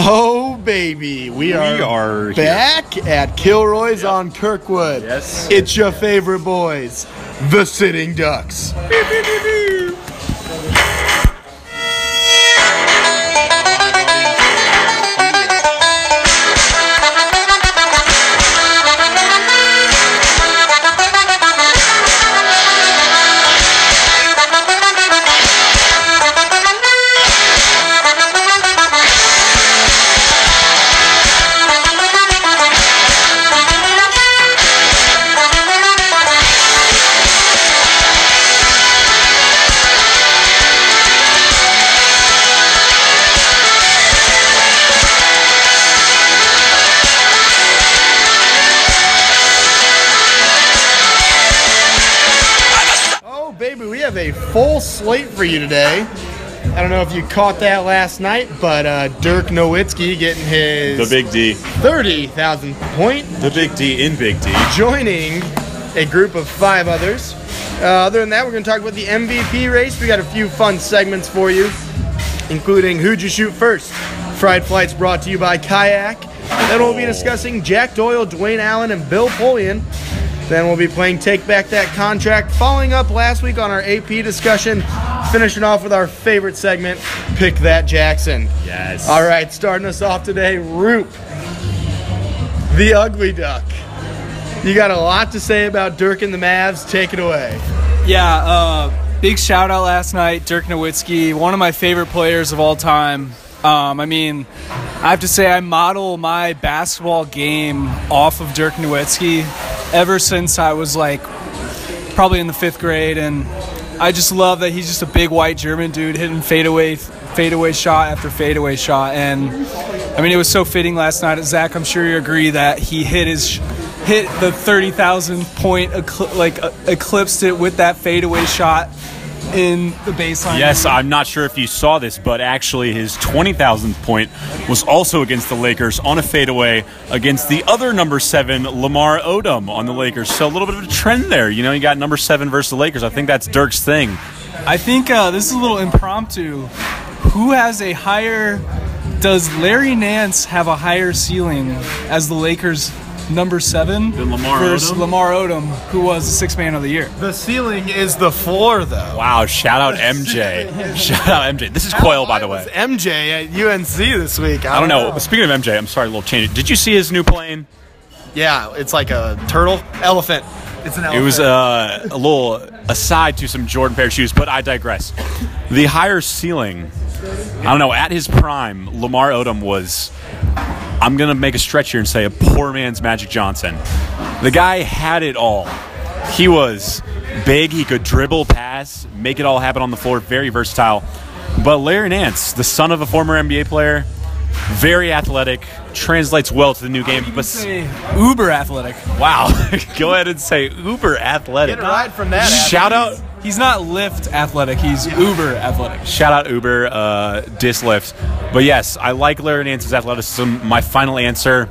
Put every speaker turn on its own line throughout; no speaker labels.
Oh baby, we are,
are here.
back at Kilroy's on Kirkwood.
Yes.
It's your favorite boys, the Sitting Ducks. Full slate for you today. I don't know if you caught that last night, but uh, Dirk Nowitzki getting his
The Big D.
30,000 point
The Big D in Big D.
joining a group of five others. Uh, other than that, we're going to talk about the MVP race. We got a few fun segments for you, including Who'd You Shoot First? Fried Flights brought to you by Kayak. Then we'll be discussing Jack Doyle, Dwayne Allen, and Bill Polian. Then we'll be playing Take Back That Contract, following up last week on our AP discussion, finishing off with our favorite segment, Pick That Jackson.
Yes.
All right, starting us off today, Roop, the ugly duck. You got a lot to say about Dirk and the Mavs. Take it away.
Yeah, uh, big shout out last night, Dirk Nowitzki, one of my favorite players of all time. Um, I mean, I have to say, I model my basketball game off of Dirk Nowitzki ever since I was like probably in the fifth grade, and I just love that he's just a big white German dude hitting fadeaway, fadeaway shot after fadeaway shot, and I mean, it was so fitting last night. Zach, I'm sure you agree that he hit his hit the thirty thousand point like eclipsed it with that fadeaway shot in the baseline.
Yes, I'm not sure if you saw this, but actually his 20,000th point was also against the Lakers on a fadeaway against the other number seven, Lamar Odom, on the Lakers. So a little bit of a trend there. You know, you got number seven versus the Lakers. I think that's Dirk's thing.
I think uh, this is a little impromptu. Who has a higher? Does Larry Nance have a higher ceiling as the Lakers' number seven
Than Lamar
versus
Odom?
Lamar Odom, who was the sixth man of the year?
The ceiling is the floor, though.
Wow, shout out MJ. shout out MJ. This is Coyle, by the way.
Was MJ at UNC this week. I,
I don't know. Speaking of MJ, I'm sorry, a little change. Did you see his new plane?
Yeah, it's like a turtle, elephant. It's an
It was uh, a little aside to some Jordan pair of shoes, but I digress. The higher ceiling, I don't know, at his prime, Lamar Odom was, I'm going to make a stretch here and say, a poor man's Magic Johnson. The guy had it all. He was big, he could dribble, pass, make it all happen on the floor, very versatile. But Larry Nance, the son of a former NBA player, very athletic, translates well to the new game. But
Say uber athletic.
wow, go ahead and say uber athletic.
Get a ride from that.
Shout out,
He's not lift athletic. He's uber athletic.
shout out Uber, uh, dis dislift. But yes, I like Larry Nance's athleticism. My final answer.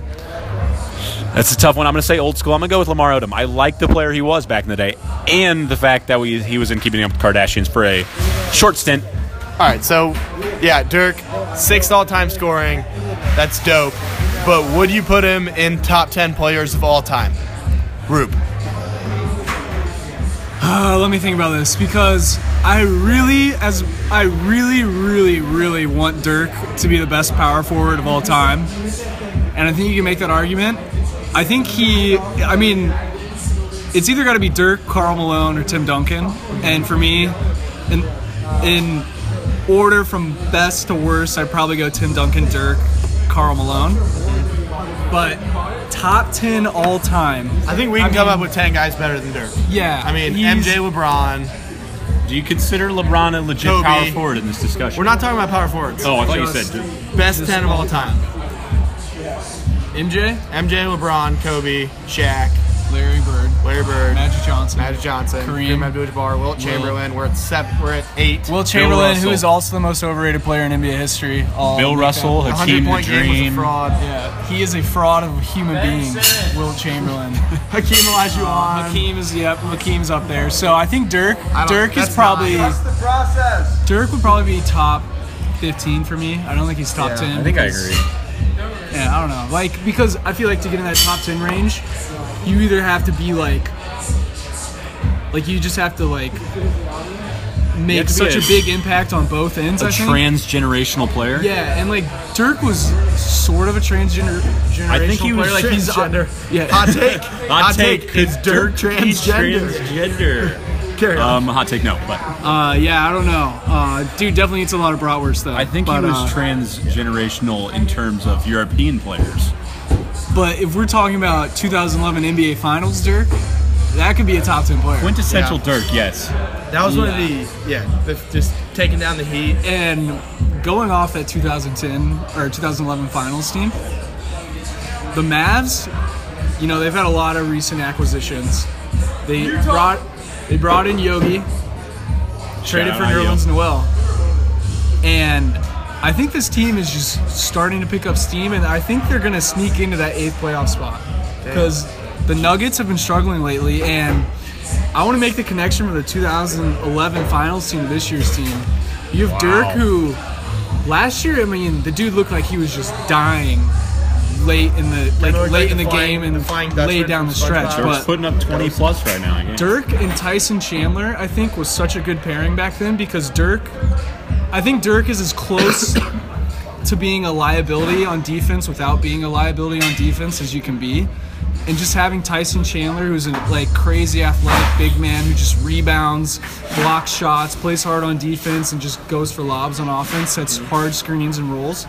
That's a tough one. I'm going to say old school. I'm going to go with Lamar Odom. I like the player he was back in the day, and the fact that we, he was in Keeping Up with the Kardashians for a short stint.
All right, so yeah, Dirk, sixth all-time scoring. That's dope. But would you put him in top ten players of all time? Roop.
Uh, let me think about this because I really, as I really, really, really want Dirk to be the best power forward of all time, and I think you can make that argument. I think he, I mean, it's either got to be Dirk, Karl Malone, or Tim Duncan, and for me, in in order from best to worst, I'd probably go Tim Duncan, Dirk, Karl Malone. But top ten all time.
I think we
I
can come
mean-
up with ten guys better than Dirk.
Yeah,
I mean, MJ, LeBron.
Do you consider LeBron a legit
Kobe.
power forward in this discussion?
We're not talking about power forwards.
Oh, I thought you said.
Best ten of all time.
MJ,
MJ, LeBron, Kobe, Shaq,
Larry Bird,
Larry Bird,
Magic Johnson,
Magic Johnson,
Kareem.
Kareem Abdul-Jabbar, Wilt Chamberlain. We're at seven. We're at eight.
Wilt Chamberlain, who is also the most overrated player in NBA history. I'll
Bill Russell,
that-
A
Hakeem the
hundred-point game was a
Dream.
fraud.
Yeah, he is a fraud of a human being. Wilt Chamberlain.
Hakeem Olajuwon.
Uh, Hakeem is yep. Hakeem's up there. So I think Dirk.
I
Dirk is
that's
probably
not-
Dirk would probably be top 15 for me. I don't think he's top
Yeah,
10.
I think I agree.
Yeah, I don't know. Like because I feel like to get in that top 10 range, you either have to be like like you just have to like make such
a-
a, big impact on both ends,
A
I think.
transgenerational player.
yeah, and like Dirk was sort of a transgender
I think he was
player. like he's
transgender.
Yeah.
Hot take.
Hot take
Is Dirk
he's
transgender?
transgender.
Carry on.
Um, hot take, no. But
Uh, yeah, I don't know. Uh, dude definitely eats a lot of bratwurst though.
I think
but,
he was
uh,
transgenerational in terms of European players.
But if we're talking about 2011 NBA Finals, Dirk, that could be a top 10 player.
Quintessential
Yeah.
Dirk, yes.
that was one of the yeah, the, just taking down the heat.
And going off that 2010 or 2011 finals team, the Mavs, you know, they've had a lot of recent acquisitions. They brought they brought in Yogi, traded
Shout
for
out
Nerlens Noel, and I think this team is just starting to pick up steam, and I think they're going to sneak into that eighth playoff spot because the Nuggets have been struggling lately, and I want to make the connection from the 2011 Finals team to this year's team. You have Dirk, who last year, I mean, the dude looked like he was just dying late in the like late
like
in the
the flying-
game and
the flying Dutchman
laid down the stretch,
SpongeBob.
Dirk's
but.
putting up 20 plus right now. Again.
Dirk and Tyson Chandler, I think, was such a good pairing back then because Dirk, I think Dirk is as close to being a liability on defense without being a liability on defense as you can be. And just having Tyson Chandler, who's a like crazy athletic big man who just rebounds, blocks shots, plays hard on defense, and just goes for lobs on offense, sets hard screens and rolls.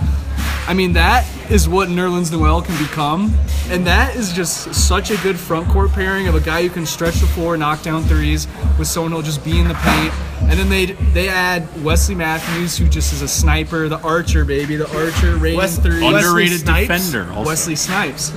I mean, that is what Nerlens Noel can become. And that is just such a good front court pairing of a guy who can stretch the floor, knock down threes, with someone who'll just be in the paint. And then they they add Wesley Matthews, who just is a sniper, the archer, baby, the archer, rating
Wes-
three.
Underrated
Snipes?
defender. Also.
Wesley Snipes.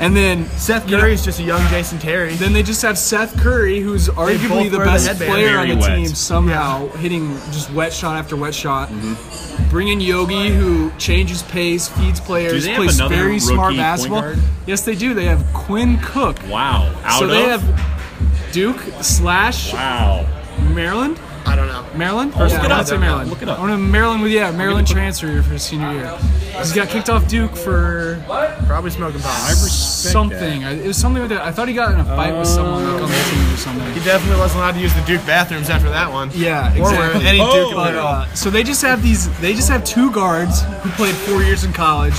And then
Seth
you know,
Curry is just a young Jason Terry.
then they just have Seth Curry, who's arguably the
wear the
best
headband.
player on the
wet.
team, somehow hitting just wet shot after wet shot.
Mm-hmm.
Bring in Yogi, who changes pace, feeds players, plays very smart basketball. Yes, they do. They have Quinn Cook.
Wow. Out
so they have Duke slash
Wow.
Maryland.
I don't know.
Maryland?
look
yeah,
it
I
up.
want to say Maryland.
Look it up.
I want to Maryland with yeah, Maryland transfer for his senior year. He's got kicked off Duke for
Probably smoking pot.
something. I- It was something with that. I thought he got in a fight with someone like on the team or something.
He definitely wasn't allowed to use the Duke bathrooms after that one.
Yeah,
Or
exactly.
any
Oh.
Duke
But, uh, so they just have these. They just have two guards who played four years in college,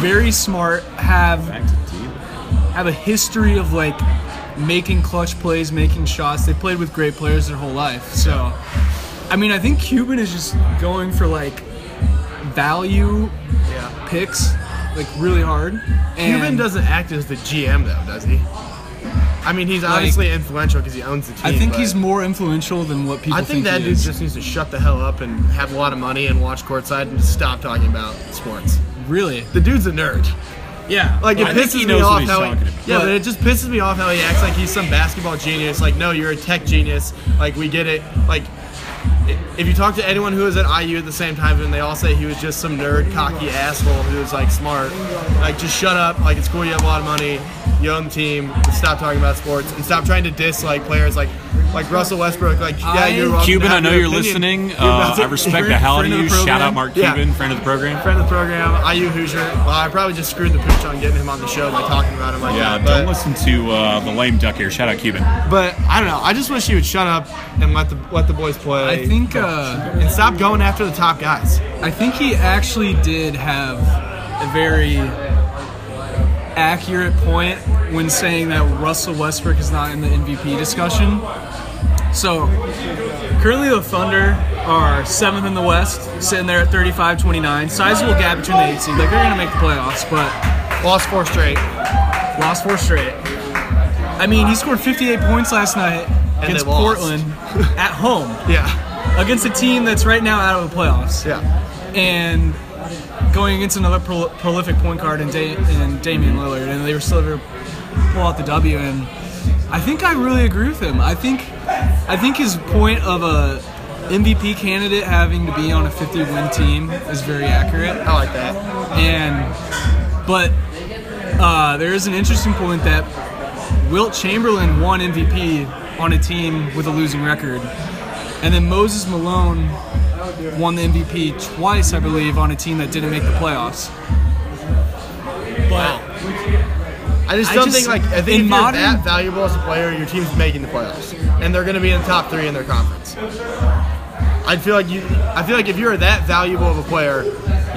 very smart, have
Back to the team.
have a history of like making clutch plays, making shots. They played with great players their whole life. So, I mean, I think Cuban is just going for like value
yeah.
picks, like really hard. And
Cuban doesn't act as the GM though, does he? I mean, he's obviously influential because he owns the team.
I think he's more influential than what people think.
I think that
he
dude
is.
just needs to shut the hell up and have a lot of money and watch courtside and just stop talking about sports.
really.
The dude's a nerd.
Yeah,
Like it
I think
pisses
he
me
knows what
off how he,
about.
yeah,
But-
but it just pisses me off how he acts like he's some basketball genius. Like, no, you're a tech genius. Like, we get it. Like, if you talk to anyone who was at IU at the same time, and they all say he was just some nerd, cocky asshole who was like smart. Like, just shut up. Like, it's cool you have a lot of money. You own the team. Stop talking about sports and stop trying to diss like players like like Russell Westbrook. Like, yeah, you're welcome
Cuban, I know
your
you're
opinion.
listening.
You're
Uh,
to-
I respect the hell out of you.
the
Shout out Mark
Yeah.
Cuban, friend of the program.
friend of the program, IU Hoosier. Well, I probably just screwed the pooch on getting him on the show by talking about him like
Yeah,
that.
don't listen to uh, the lame duck here. Shout out Cuban.
but I don't know. I just wish he would shut up and let the let the boys play.
I think. Uh,
and stop going after the top guys.
I think he actually did have a very accurate point when saying that Russell Westbrook is not in the MVP discussion. So, currently the Thunder are seventh in the West, sitting there at 35-29. Sizable gap between the eight seed. Like they're gonna make the playoffs, but
Lost four straight.
lost four straight. I mean, he scored 58 points last night against. Portland at home
Yeah,
against a team that's right now out of the playoffs
yeah.
and going against another pro- prolific point guard in, da- Damian Lillard, and they were still able to pull out the W. And I think I really agree with him. I think I think his point of a MVP candidate having to be on a 50 win team is very accurate.
I like that.
And but uh, there is an interesting point that Wilt Chamberlain won MVP on a team with a losing record, and then Moses Malone won the MVP twice, I believe, on a team that didn't make the playoffs. But
I just don't
just-
think like I think
in
if you're that valuable as a player, your team's making the playoffs, and they're going to be in the top three in their conference. I feel like you. I feel like if you're that valuable of a player,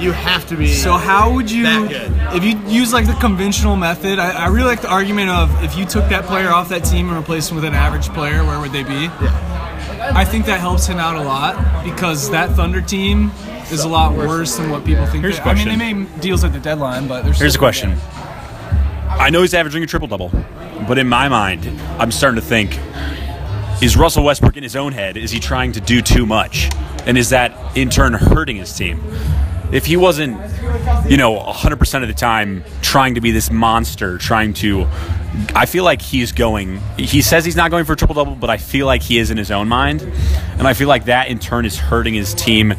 you have to be.
So how would you, if you use like the conventional method? I, I really like the argument of if you took that player off that team and replaced him with an average player, where would they be?
Yeah.
I think that helps him out a lot because that Thunder team is a lot worse than what people think.
Here's
they,
a
I mean, they made deals at the deadline, but there's
Here's a question. I know he's averaging a triple double, but in my mind, I'm starting to think: Is Russell Westbrook in his own head? Is he trying to do too much, and is that in turn hurting his team? If he wasn't, you know, 100% of the time trying to be this monster, trying to, I feel like he's going. He says he's not going for a triple double, but I feel like he is in his own mind, and I feel like that in turn is hurting his team.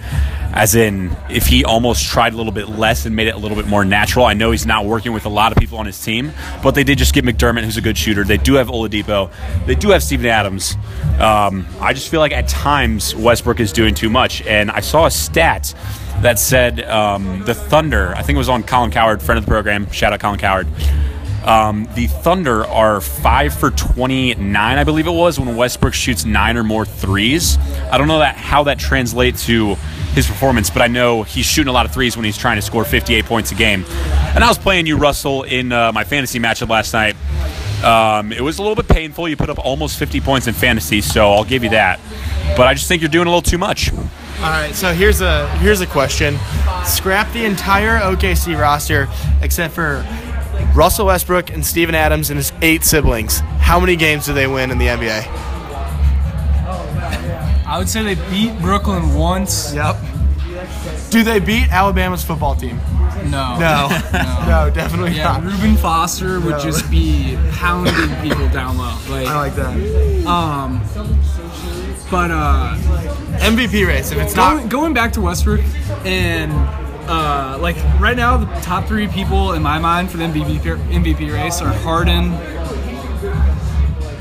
As in, if he almost tried a little bit less and made it a little bit more natural. I know he's not working with a lot of people on his team, but they did just get McDermott, who's a good shooter. They do have Oladipo. They do have Steven Adams. Um, I just feel like at times Westbrook is doing too much. And I saw a stat that said um, the Thunder, I think it was on Colin Cowherd, friend of the program. Shout out Colin Cowherd. Um, the Thunder are five for 29, I believe it was, when Westbrook shoots nine or more threes. I don't know that how that translates to his performance, but I know he's shooting a lot of threes when he's trying to score 58 points a game. And I was playing you, Russell, in uh, my fantasy matchup last night. Um, it was a little bit painful. You put up almost 50 points in fantasy, so I'll give you that. But I just think you're doing a little too much.
All right, so here's a here's a question. Scrap the entire OKC roster except for Russell Westbrook and Steven Adams and his eight siblings. How many games do they win in the NBA?
I would say they beat Brooklyn once.
Yep. Do they beat Alabama's football team?
No.
No. no, definitely
Yeah,
not.
Reuben Foster would
No.
just be pounding people down low. Like,
I like that.
um, but uh,
MVP race. If it's
going,
not,
going back to Westbrook and uh, like right now, the top three people in my mind for the MVP MVP race are Harden,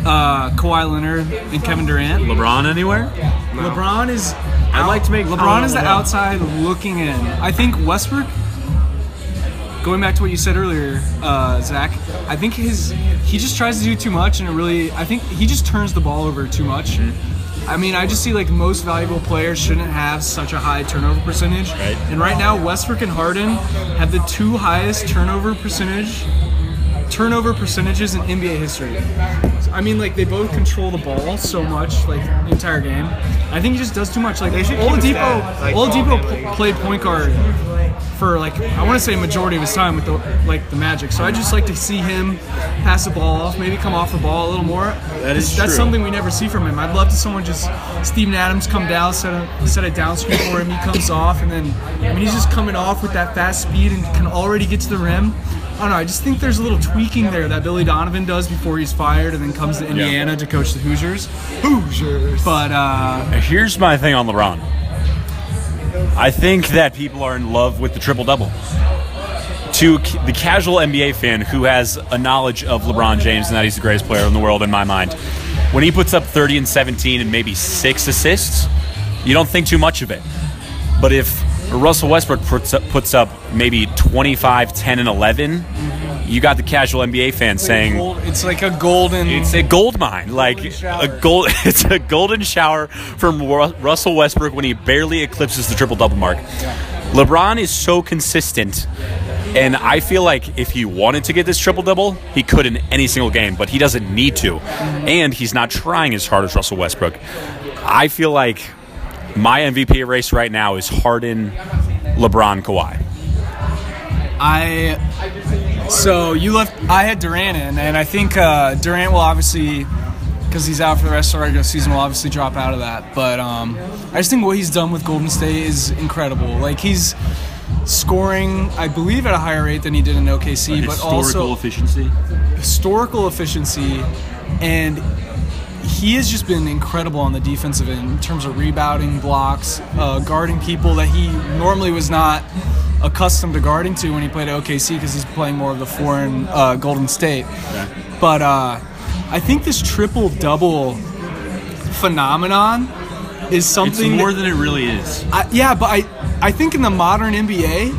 uh, Kawhi Leonard, and Kevin Durant.
LeBron anywhere?
LeBron is.
I'd like to make-
LeBron is the
LeBron.
outside looking in. I think Westbrook. Going back to what you said earlier, uh, Zach, I think his he just tries to do too much, and it really I think he just turns the ball over too much.
Mm-hmm.
I mean, I just see like most valuable players shouldn't have such a high turnover percentage.
Right.
And right now, Westbrook and Harden have the two highest turnover percentage turnover percentages in NBA history. I mean, like they both control the ball so much, like the entire game. I think he just does too much. Like
They should keep a
Oladipo,
like,
Oladipo played point guard for like I want to say majority of his time with the like the Magic. So I just like to see him pass the ball off, maybe come off the ball a little more. That
is
That's
true.
something we never see from him. I'd love to someone just Steven Adams come down, set a set a down screen for him. He comes off, and then I mean he's just coming off with that fast speed and can already get to the rim. I don't know. I just think there's a little tweaking there that Billy Donovan does before he's fired, and then comes to Indiana to coach the Hoosiers.
Hoosiers.
But uh,
Here's my thing on LeBron. I think that people are in love with the triple double. To the casual NBA fan who has a knowledge of LeBron James and that he's the greatest player in the world in my mind, when he puts up 30 and 17 and maybe six assists, you don't think too much of it. But if Russell Westbrook puts up, puts up maybe 25, 10, and 11, you got the casual NBA fan saying,
gold- it's like a golden.
it's a gold mine, like a gold. It's a golden shower from Russell Westbrook when he barely eclipses the triple double mark. LeBron is so consistent, and I feel like if he wanted to get this triple double, he could in any single game, but he doesn't need to, mm-hmm. and he's not trying as hard as Russell Westbrook. I feel like my MVP race right now is Harden, LeBron, Kawhi.
I so you left. I had Durant in, and I think uh, Durant will obviously, because he's out for the rest of the regular season, will obviously drop out of that. But um, I just think what he's done with Golden State is incredible. Like he's scoring, I believe, at a higher rate than he did in OKC, but also historical
efficiency.
historical efficiency, and he has just been incredible on the defensive end in terms of rebounding, blocks, uh, guarding people that he normally was not accustomed to guarding to when he played at OKC because he's playing more of the foreign uh, Golden State. But uh, I think this triple double phenomenon is
It's
something
more
that-
than it really is.
I, yeah, but I I think in the modern NBA,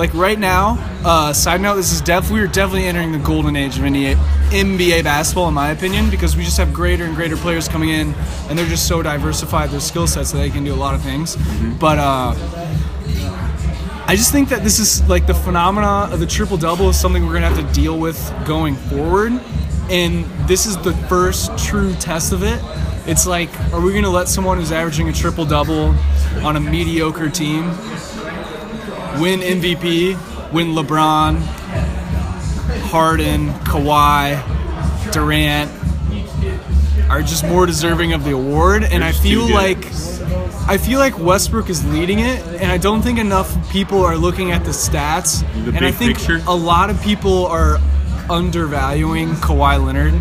like right now, uh, side note, this is def we're definitely entering the golden age of NBA, NBA basketball, in my opinion, because we just have greater and greater players coming in, and they're just so diversified their skill sets that they can do a lot of things. But uh, I just think that this is like the phenomena of the triple double is something we're gonna have to deal with going forward, and this is the first true test of it. It's like, are we gonna let someone who's averaging a triple double on a mediocre team win MVP, win LeBron, Harden, Kawhi, Durant? Are just more deserving of the award, and I feel like I feel like Westbrook is leading it, and I don't think enough people are looking at the stats.
The
and I think
picture?
a lot of people are undervaluing Kawhi Leonard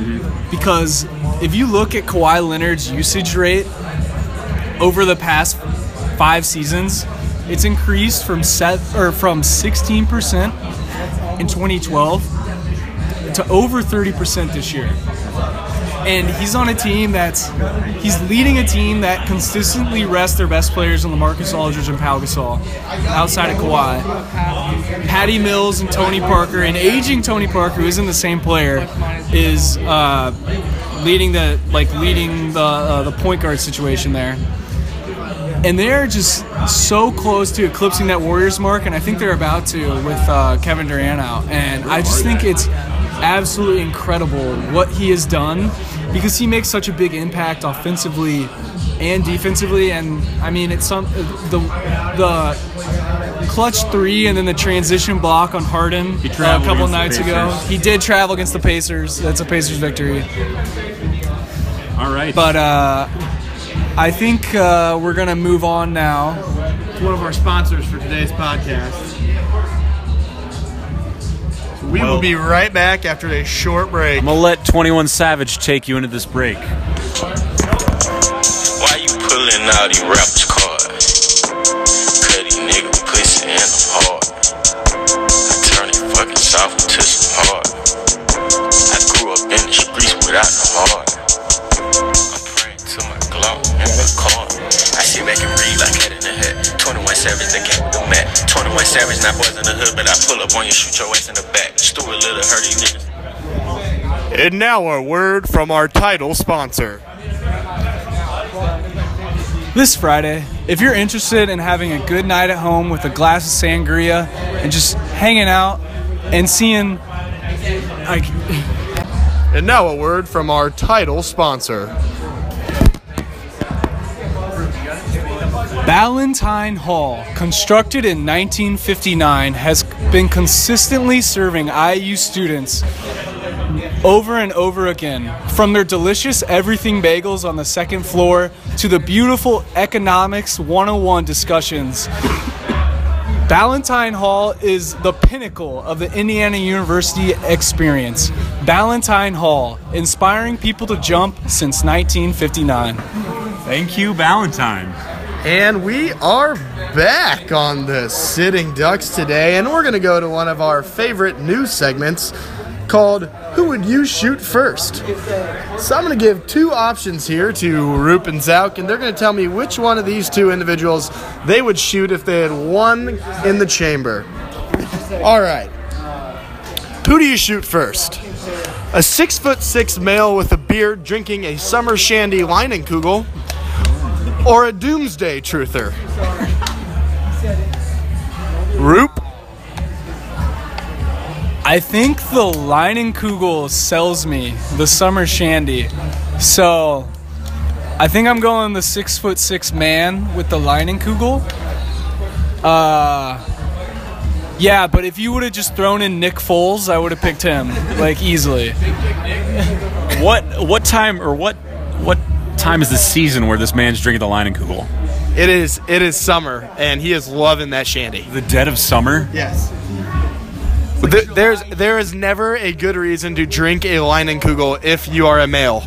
Mm-hmm.
because if you look at Kawhi Leonard's usage rate over the past five seasons, it's increased from set or from 16% in 2012 to over 30% this year and he's on a team that's he's leading a team that consistently rests their best players on LaMarcus Aldridge and Pau Gasol outside of Kawhi. Patty Mills and Tony Parker, and aging Tony Parker, who isn't the same player, is uh, leading the like leading the uh, the point guard situation there. And they're just so close to eclipsing that Warriors mark, and I think they're about to with uh, Kevin Durant out. And I just think it's absolutely incredible what he has done because he makes such a big impact offensively and defensively. And I mean, it's some the the clutch three and then the transition block on Harden a couple nights ago. He did travel against the Pacers. That's a Pacers victory.
All right.
But uh, I think uh, we're gonna move on now.
one of our sponsors for today's podcast. We will be right back after a short break.
I'm gonna let 21 Savage take you into this break.
Why you pulling out these rappers' cards? Cut these niggas pussy and I'm hard. I turn it fucking soft into some hard. I grew up in the streets without no heart. Savage, the game with the mat. 21 Savage, not boys in the hood, but I pull up on you, shoot your ass in the back. Stuart Little, hurt these niggas.
And now a word from our title sponsor.
This Friday, if you're interested in having a good night at home with a glass of sangria and just hanging out and seeing like
And now a word from our title sponsor.
Ballantine Hall, constructed in 1959, has been consistently serving IU students over and over again. From their delicious everything bagels on the second floor to the beautiful economics 101 discussions. Ballantine Hall is the pinnacle of the Indiana University experience. Ballantine Hall, inspiring people to jump since 1959.
Thank you, Valentine.
And we are back on the Sitting Ducks today, and we're going to go to one of our favorite news segments called Who Would You Shoot First? So I'm going to give two options here to Roop and Zauk, and they're going to tell me which one of these two individuals they would shoot if they had one in the chamber. All right. Who do you shoot first? A six foot six male with a beard drinking a summer shandy Leinenkugel, or a doomsday truther? Roop?
I think the Leinenkugel sells me the summer shandy. So I think I'm going the six foot six man with the Leinenkugel. Uh yeah, but if you would have just thrown in Nick Foles, I would have picked him like easily.
What what time or what what time is the season where this man's drinking the Leinenkugel?
It is it is summer and he is loving that shandy.
The dead of summer?
Yes. Th- there's there is never a good reason to drink a Leinenkugel if you are a male.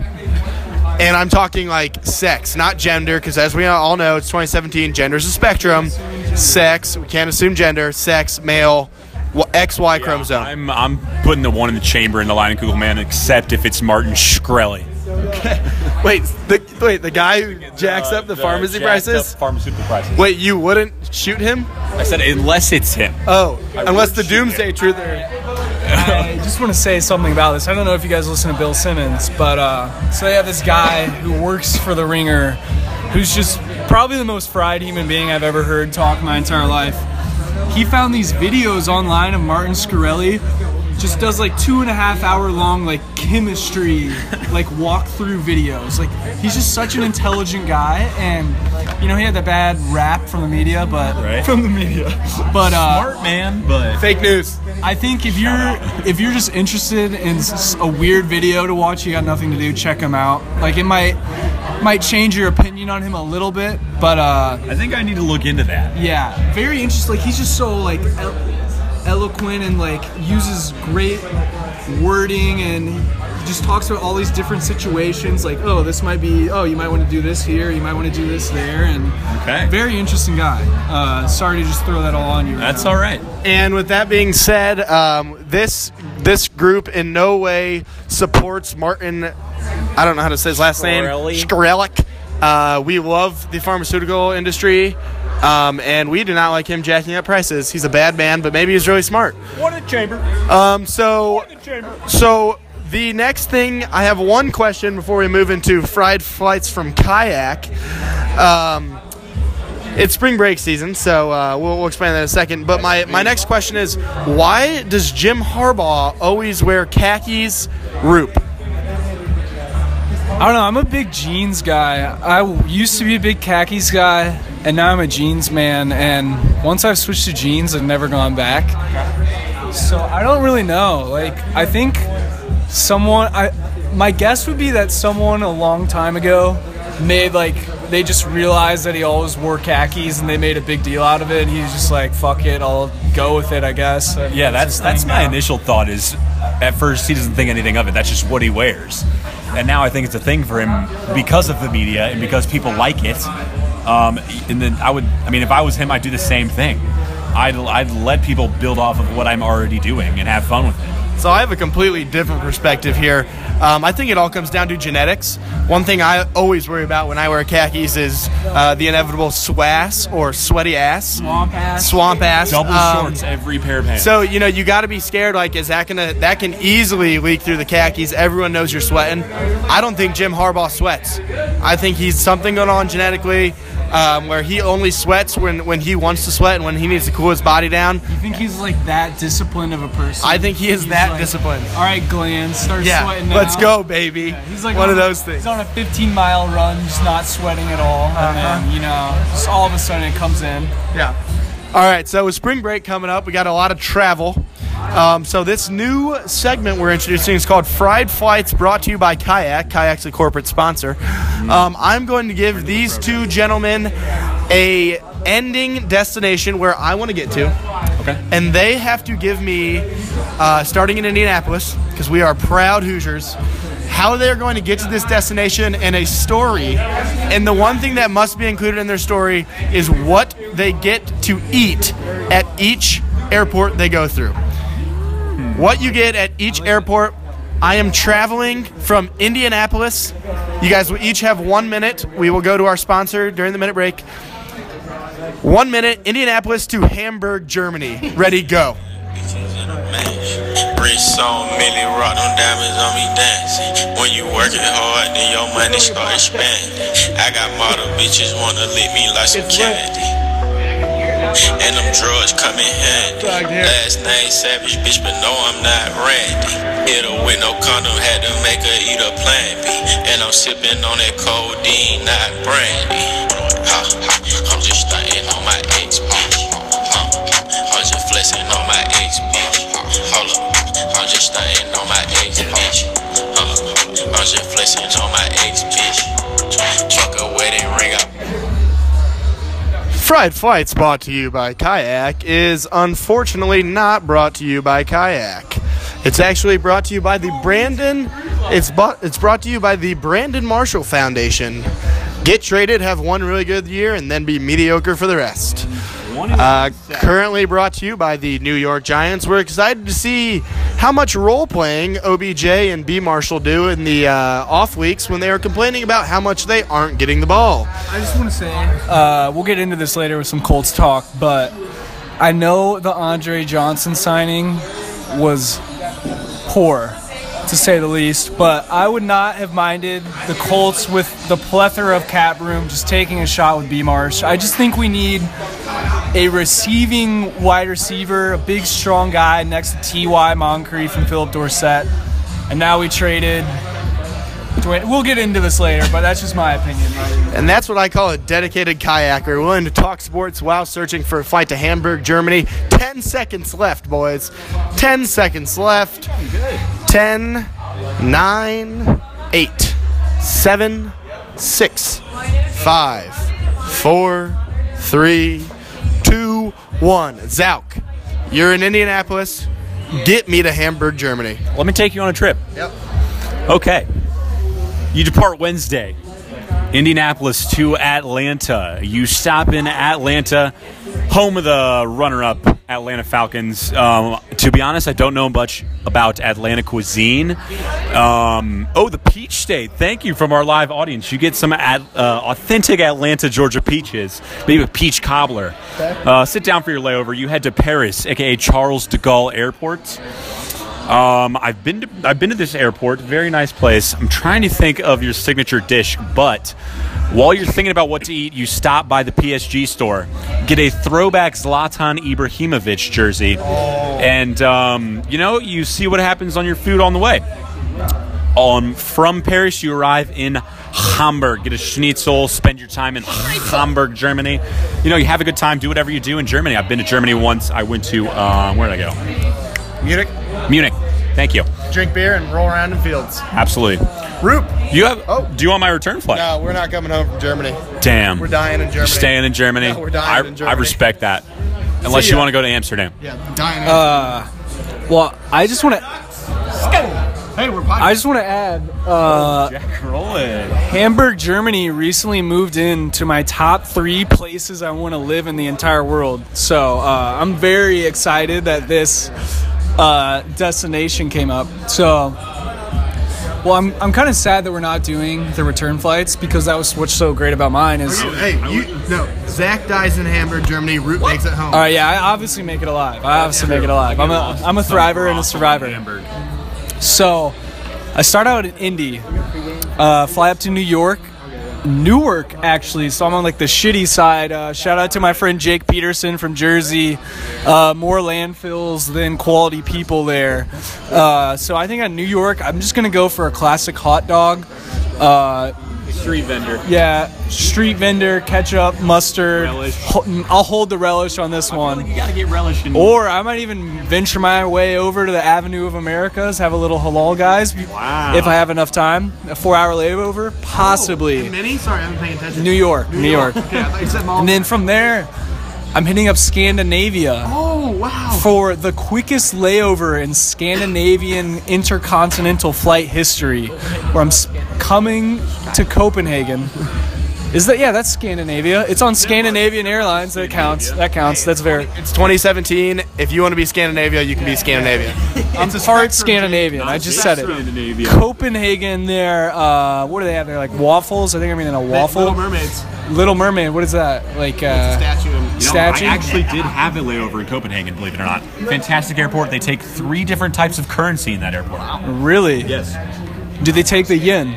And I'm talking like sex, not gender, because as we all know, it's 2017. Gender is a spectrum. Sex, we can't assume gender. Sex, male, wh- XY chromosome.
I'm I'm putting the one in the chamber in the Leinenkugel man, except if it's Martin Shkreli.
Wait, the wait the guy who jacks up the, pharmacy prices.
pharmaceutical prices.
Wait, you wouldn't shoot him?
I said unless it's him.
Oh,
I
unless
would
the
shoot
Doomsday Truther.
I just want to say something about this. I don't know if you guys listen to Bill Simmons, but uh, so they have this guy who works for the Ringer, who's just probably the most fried human being I've ever heard talk my entire life. He found these videos online of Martin Scarelli, just does like two and a half hour long like chemistry, like walkthrough videos. Like he's just such an intelligent guy, and you know he had that bad rap from the media, but
Right.
from the media, but uh,
Smart man, but
Fake news.
I think if you're if you're just interested in a weird video to watch, you got nothing to do. Check him out. Like it might might change your opinion on him a little bit, but uh,
I think I need to look into that.
yeah, very interesting. Like he's just so like elo- eloquent and like uses great wording and just talks about all these different situations. Like oh, this might be oh you might want to do this here, you might want to do this there, and
Okay.
very interesting guy. Uh, sorry to just throw that all on you. right
That's
now.
all right.
And with that being said, um, this this group in no way supports Martin. I don't know how to say his last
Shkreli.
name. Shkrelick. Uh, we love the pharmaceutical industry, um, and we do not like him jacking up prices. He's a bad man, but maybe he's really smart.
One in the chamber.
Um, so, so the next thing, I have one question before we move into fried flights from kayak. Um, it's spring break season, so uh, we'll, we'll explain that in a second. But my, my next question is, why does Jim Harbaugh always wear khakis, roop?
I don't know. I'm a big jeans guy. I used to be a big khakis guy, and now I'm a jeans man. And once I've switched to jeans, I've never gone back. So I don't really know. Like I think someone. I my guess would be that someone a long time ago made like they just realized that he always wore khakis, and they made a big deal out of it. And he's just like, "Fuck it, I'll go with it." I guess. And
Yeah, that's that's my
now.
initial thought. Is at first he doesn't think anything of it. That's just what he wears, and now I think it's a thing for him because of the media and because people like it. Um, and then I would, I mean, if I was him, I'd do the same thing. I'd I'd let people build off of what I'm already doing and have fun with it.
So I have a completely different perspective here. Um, I think it all comes down to genetics. One thing I always worry about when I wear khakis is uh, the inevitable swass or sweaty ass.
Swamp ass.
Swamp ass.
Double
Um,
shorts every pair of pants.
So you know you got to be scared. Like, is that gonna that can easily leak through the khakis? Everyone knows you're sweating. I don't think Jim Harbaugh sweats. I think he's something going on genetically, um, where he only sweats when when he wants to sweat and when he needs to cool his body down.
You think he's like that disciplined of a person?
I think he is
He's
that
like,
disciplined.
All right, Glenn, start
Yeah,
sweating now.
let's go, baby.
He's like
one of
a-
those things.
He's on a 15 mile run, just not sweating at all,
Uh-huh.
and then you know, just all of a sudden it comes in.
Yeah. All right, so with spring break coming up, we got a lot of travel. Um, so this new segment we're introducing is called Fried Flights, brought to you by Kayak. Kayak's a corporate sponsor. Um, I'm going to give these two gentlemen a ending destination where I want to get to,
okay.
and they have to give me, uh, starting in Indianapolis, because we are proud Hoosiers, how they're going to get to this destination and a story. And the one thing that must be included in their story is what they get to eat at each airport they go through. What you get at each airport. I am traveling from Indianapolis. You guys will each have one minute. We will go to our sponsor during the minute break. One minute, Indianapolis to Hamburg, Germany. Ready, go.
Wrist on Millie rock, them diamonds on me dancing. When you working hard, then your money start expanding. I got model bitches wanna lick me like some candy. And them drugs come in handy. Last name Savage, bitch, but no, I'm not Randy. Hit her with no condom, had to make her eat a plan B. And I'm sipping on that codeine, not brandy. Ha, ha, I'm just stunting on my ex, bitch. I'm just flexing on my ex, bitch. Hold up, I'm just stunting
Fried Flights, brought to you by Kayak, is unfortunately not brought to you by Kayak. It's actually brought to you by the Brandon. It's bought, It's brought to you by the Brandon Marshall Foundation. Get traded, have one really good year, and then be mediocre for the rest. Uh, currently brought to you by the New York Giants. We're excited to see how much role playing OBJ and B Marshall do in the uh, off weeks when they are complaining about how much they aren't getting the ball.
I just want to say, uh, we'll get into this later with some Colts talk, but I know the Andre Johnson signing was poor, to say the least, but I would not have minded the Colts with the plethora of cap room just taking a shot with B Marsh. I just think we need a receiving wide receiver, a big, strong guy next to T.Y. Moncrief and Phillip Dorsett. And now we traded. We'll get into this later, but that's just my opinion.
And that's what I call a dedicated kayaker, willing to talk sports while searching for a flight to Hamburg, Germany. 10 seconds left, boys. 10 seconds left. 10, 9, 8, 7, 6, 5, 4, 3, 2, 1. Zauk, you're in Indianapolis. Get me to Hamburg, Germany.
Let me take you on a trip.
Yep.
Okay. You depart Wednesday, Indianapolis to Atlanta. You stop in Atlanta, home of the runner up Atlanta Falcons. Um, to be honest, I don't know much about Atlanta cuisine. Um, oh, the Peach State. Thank you from our live audience. You get some at, uh, authentic Atlanta, Georgia peaches, maybe a peach cobbler. Uh, sit down for your layover. You head to Paris, aka Charles de Gaulle Airport. Um, I've been to I've been to this airport, very nice place. I'm trying to think of your signature dish, but while you're thinking about what to eat, you stop by the PSG store, get a throwback Zlatan Ibrahimovic jersey, and um, you know you see what happens on your food on the way. Um, from Paris, you arrive in Hamburg. Get a schnitzel. Spend your time in Hamburg, Germany. You know, you have a good time. Do whatever you do in Germany. I've been to Germany once. I went to um, where did I go?
Munich,
Munich. Thank you.
drink beer and roll around in fields.
Absolutely.
Roop.
You have?
Oh.
Do you want my return flight?
No, we're not coming home from Germany.
Damn.
We're dying in Germany.
You're staying in Germany.
No, we're dying
I,
in Germany.
I respect that. Unless you want to go to Amsterdam.
Yeah, dying.
Uh, well, I just want to.
hey, we're
I just want to add. Uh,
Jack rolling.
Hamburg, Germany recently moved into my top three places I want to live in the entire world. So uh, I'm very excited that this uh, destination came up. So, well, I'm, I'm kind of sad that we're not doing the return flights because that was what's so great about mine is.
Hey, you no. Zach dies in Hamburg, Germany. Root makes it home.
All right, yeah, I obviously make it alive. I obviously make it alive. I'm a, I'm a thriver and a survivor. Hamburg. So, I start out in Indy, uh, fly up to New York, Newark actually. So I'm on like the shitty side. Uh, shout out to my friend Jake Peterson from Jersey. Uh, more landfills than quality people there. Uh, so I think on New York, I'm just gonna go for a classic hot dog.
Street vendor.
yeah, street vendor, ketchup, mustard.
Relish.
Ho- mm, I'll hold the relish on this one.
You gotta get relish in.
Or I might even venture my way over to the Avenue of Americas, have a little halal guys.
Wow.
If I have enough time. A four hour layover? Possibly.
Mini? Sorry, I'm paying attention.
New York. New York.
Okay, I thought you said mall.
And then from there, I'm hitting up Scandinavia
oh wow.
for the quickest layover in Scandinavian intercontinental flight history, where I'm s- coming to Copenhagen. Is that yeah? That's Scandinavia. It's on Scandinavian Airlines. That counts. That counts. That's very.
It's 2017. If you want to be Scandinavia, you can be Scandinavia.
I'm part Scandinavian. I just said it.
Scandinavia.
Copenhagen. There. Uh, what do they have there? Like waffles. I think I'm eating a waffle.
Little Mermaids.
Little Mermaid. What is that? Like uh,
Statue.
You know. I actually did have a layover in Copenhagen, believe it or not. Fantastic airport. They take three different types of currency in that airport.
really?
Yes.
Do they take the yen?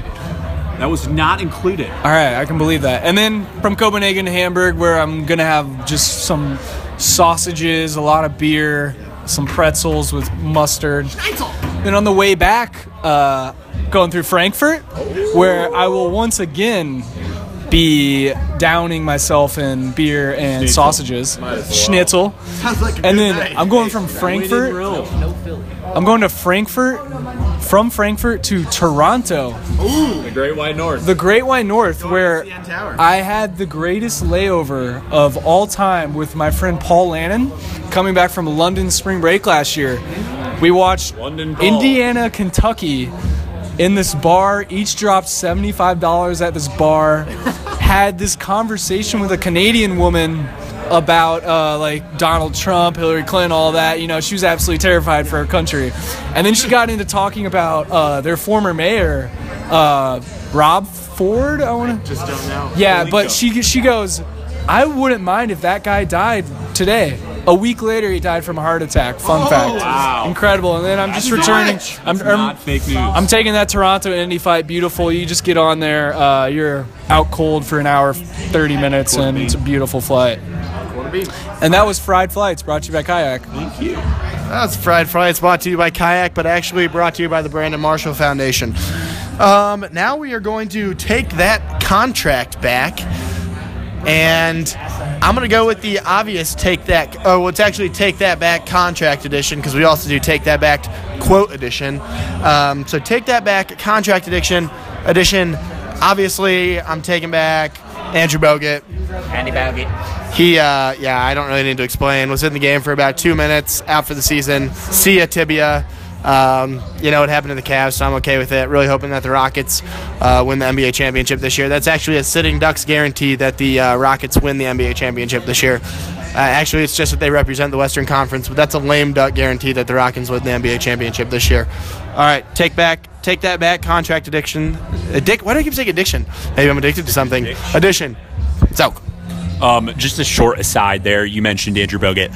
That was not included.
All right, I can believe that. And then from Copenhagen to Hamburg, where I'm gonna have just some sausages, a lot of beer, some pretzels with mustard. Then on the way back, uh, going through Frankfurt, where I will once again be downing myself in beer and sausages, schnitzel.
Like
And then
night.
I'm going from Frankfurt. I'm going to Frankfurt, from Frankfurt to Toronto, Ooh,
The Great White North.
the Great White North, where I had the greatest layover of all time with my friend Paul Lannon coming back from London spring break last year. We watched Indiana, Kentucky in this bar. Each dropped $75 at this bar. had this conversation with a Canadian woman about uh, like Donald Trump, Hillary Clinton, all that. You know, she was absolutely terrified for her country. And then she got into talking about uh, their former mayor, uh, Rob Ford. I want to
Just don't know.
yeah, but she she goes, I wouldn't mind if that guy died today. A week later, he died from a heart attack. Fun fact.
wow.
Incredible. And then I'm just returning. I'm, I'm,
not fake news.
I'm taking that Toronto Indy fight. Beautiful. You just get on there. Uh, you're out cold for an hour, 30 minutes, and it's a beautiful flight. And that was Fried Flights, brought to you by Kayak. Thank you.
That's Fried Flights brought to you by Kayak, but actually brought to you by the Brandon Marshall Foundation. Um, now we are going to take that contract back, and I'm going to go with the obvious take that. Oh, well, it's actually take that back contract edition because we also do take that back quote edition. Um, so take that back contract edition. Edition. Obviously, I'm taking back Andrew Bogut.
Andy Bogut.
He, uh, yeah, I don't really need to explain. Was in the game for about two minutes, out for the season. See ya, tibia. Um, you know what happened to the Cavs, so I'm okay with it. Really hoping that the Rockets uh, win the NBA championship this year. That's actually a sitting Ducks guarantee that the uh, Rockets win the NBA championship this year. Uh, actually, it's just that they represent the Western Conference, but that's a lame duck guarantee that the Rockets win the NBA championship this year. All right, take back, take that back. Contract addiction, addic. Why do I keep saying addiction? Maybe I'm addicted to something. Addition. So.
Um, just a short aside there. You mentioned Andrew Bogut.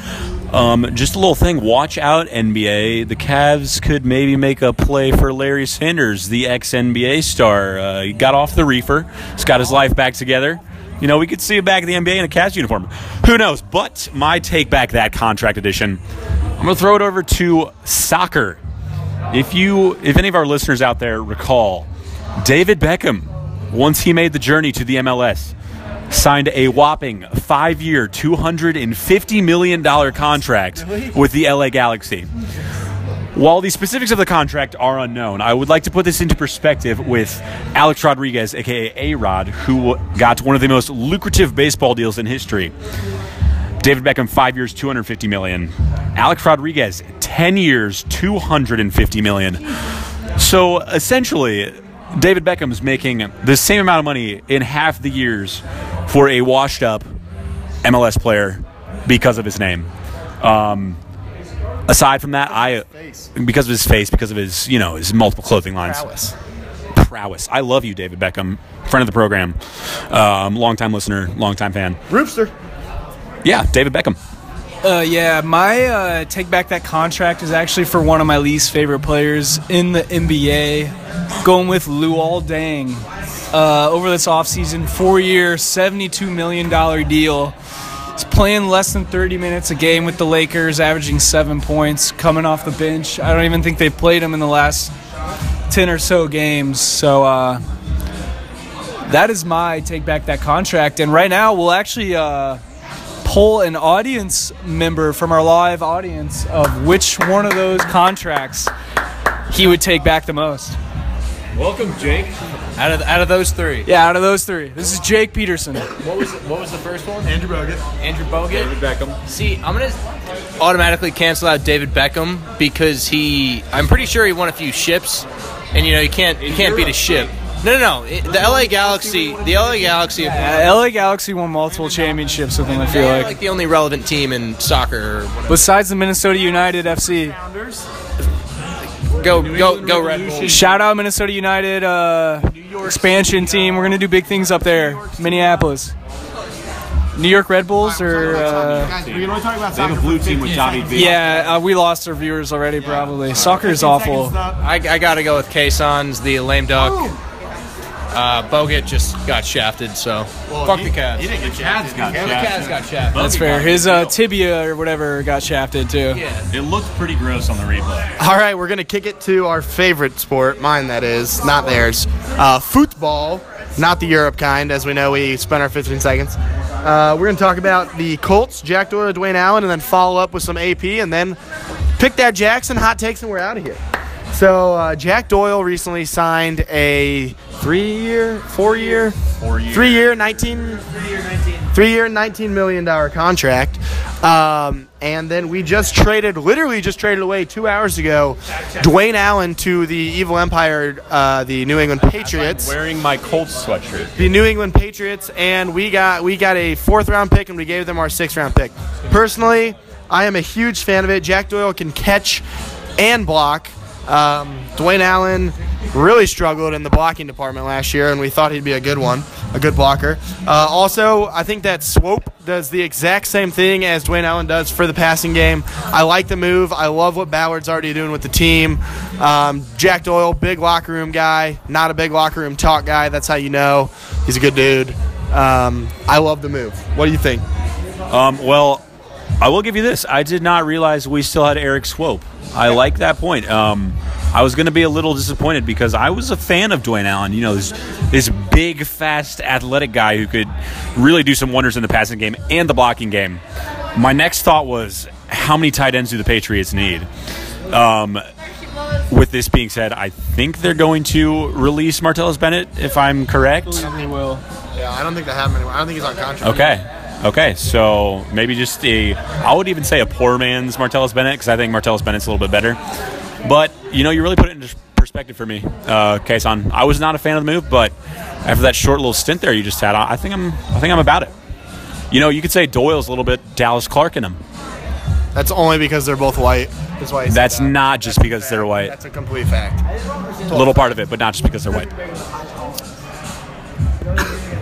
Um, just a little thing. Watch out, NBA. The Cavs could maybe make a play for Larry Sanders, the ex NBA star. Uh, he got off the reefer. He's got his life back together. You know, we could see him back in the NBA in a Cavs uniform. Who knows? But my take back that contract edition. I'm gonna throw it over to soccer. If you, if any of our listeners out there recall, David Beckham, once he made the journey to the MLS, signed a whopping five-year, two hundred and fifty million dollar contract with the LA Galaxy. While the specifics of the contract are unknown, I would like to put this into perspective with Alex Rodriguez, aka A Rod, who got one of the most lucrative baseball deals in history. David Beckham, five years, 250 million. Alex Rodriguez, 10 years, 250 million. So essentially, David Beckham's making the same amount of money in half the years for a washed up MLS player because of his name. Um, aside from that, I because of his face, because of his you know his multiple clothing lines,
Prowess.
prowess. I love you, David Beckham, friend of the program, um, longtime listener, longtime fan.
Roopster.
Yeah, David Beckham.
Uh, yeah, my uh, take back that contract is actually for one of my least favorite players in the NBA, going with Luol Deng. Uh, over this offseason, four-year, $72 million deal. He's playing less than 30 minutes a game with the Lakers, averaging seven points, coming off the bench. I don't even think they've played him in the last 10 or so games. So uh, that is my take back that contract. And right now, we'll actually uh, poll an audience member from our live audience of which one of those contracts he would take back the most.
Welcome, Jake.
Out of out of those three,
Yeah, out of those three, this is Jake Peterson.
what was what was the first one?
Andrew Bogut.
Andrew Bogut.
David Beckham.
See, I'm gonna automatically cancel out David Beckham because he. I'm pretty sure he won a few ships, and you know you can't you can't beat a ship. No, no, no. It- the LA Galaxy, the LA Galaxy,
Uh, LA Galaxy won multiple championships with him. I feel like,
like the only relevant team in soccer. Or
besides the Minnesota United FC.
Go, go, go, Red Bull.
Shout out Minnesota United uh, expansion team. We're gonna do big things up there, Minneapolis. New York Red Bulls or uh,
Guys, we can only talk about
They have a blue team with
15
Javi
seconds.
V.
yeah, uh, we lost our viewers already probably. Soccer is awful.
I, I gotta go with Kayson's the lame duck. Uh, Bogut just got shafted, so fuck the Cavs.
He didn't get shafted.
got
Yeah, the Cavs got shafted.
That's fair. His uh, tibia or whatever got shafted too.
Yeah.
It looked pretty gross on the replay.
All right, we're gonna kick it to our favorite sport, mine that is, not theirs. Uh, football, not the Europe kind, as we know. We spent our 15 seconds. Uh, we're gonna talk about the Colts, Jack Doyle, Dwayne Allen, and then follow up with some AP, and then pick that Jackson hot takes, and we're out of here. So uh, Jack Doyle recently signed a three-year, four-year,
Four years.
three-year, 19, three-year, 19 million dollar contract. Um, and then we just traded, literally just traded away two hours ago, Dwayne Allen to the Evil Empire, uh, the New England Patriots.
Wearing my Colts sweatshirt.
the New England Patriots, and we got we got a fourth round pick, and we gave them our sixth round pick. Personally, I am a huge fan of it. Jack Doyle can catch and block. Um, Dwayne Allen really struggled in the blocking department last year, and we thought he'd be a good one, a good blocker. Uh, also, I think that Swoope does the exact same thing as Dwayne Allen does for the passing game. I like the move. I love what Ballard's already doing with the team. Um, Jack Doyle, big locker room guy, not a big locker room talk guy. That's how you know he's a good dude. Um, I love the move. What do you think?
Um, well, I will give you this. I did not realize we still had Erik Swoope. I like that point. Um, I was going to be a little disappointed because I was a fan of Dwayne Allen. You know, this, this big, fast, athletic guy who could really do some wonders in the passing game and the blocking game. My next thought was, how many tight ends do the Patriots need? Um, with this being said, I think they're going to release Martellus Bennett, if I'm correct.
They will.
Yeah, I don't think they have him anymore. I don't think he's on contract.
Okay. Okay, so maybe just a, I would even say a poor man's Martellus Bennett because I think Martellus Bennett's a little bit better. But you know, you really put it into perspective for me, uh, Kason. I was not a fan of the move, but after that short little stint there you just had, I think I'm, I think I'm about it. You know, you could say Doyle's a little bit Dallas Clark in him.
That's only because they're both white. That's why.
That's
that.
not just
That's
because they're white.
That's a complete fact.
A little part of it, but not just because they're white.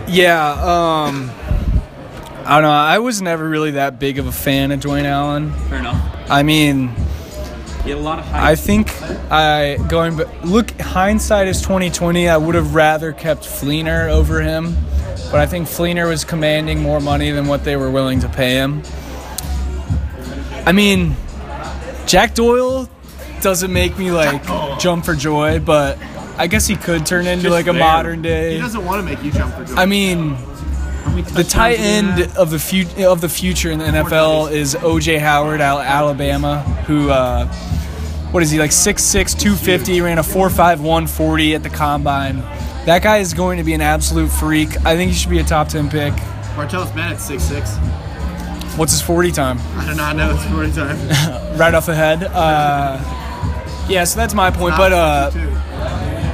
Yeah, um, I don't know. I was never really that big of a fan of Dwayne Allen.
Fair enough.
I mean,
He had a lot of
I think I going but look hindsight is 2020. I would have rather kept Fleener over him, but I think Fleener was commanding more money than what they were willing to pay him. I mean, Jack Doyle doesn't make me like oh. jump for joy, but I guess he could turn into like a
there.
modern day.
He doesn't want to make you jump for joy.
I mean, the tight end of the fu- of the future in the NFL is OJ Howard out Alabama, who uh, what is he like 6'6", 250, ran a 4'5", 140 at the combine. That guy is going to be an absolute freak. I think he should be a top ten pick.
Martellus Bennett's six six.
What's his forty time?
I do not know. It's forty time.
Right off the head. Uh, yeah, so that's my point. But uh,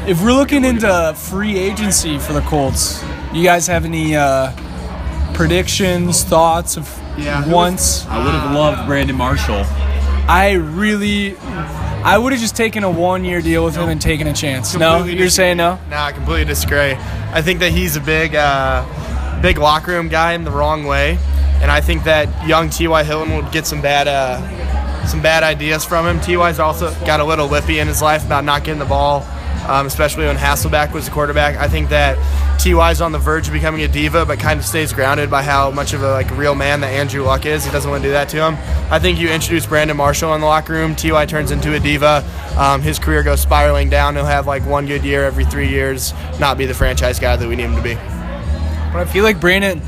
if we're looking into free agency for the Colts, you guys have any uh, predictions, thoughts of
Yeah,
once?
I would have loved Brandon Marshall.
I really, I would have just taken a one-year deal with him and taken a chance. No, you're saying no?
Nah, I completely disagree. I think that he's a big, uh, big locker room guy in the wrong way, and I think that young T.Y. Hilton would get some bad, uh, some bad ideas from him. T.Y.'s also got a little lippy in his life about not getting the ball, um, especially when Hasselbeck was the quarterback. I think that T.Y.'s on the verge of becoming a diva, but kind of stays grounded by how much of a like real man that Andrew Luck is. He doesn't want to do that to him. I think you introduce Brandon Marshall in the locker room. Ty turns into a diva. Um, his career goes spiraling down. He'll have like one good year every three years, not be the franchise guy that we need him to be.
But I feel like Brandon,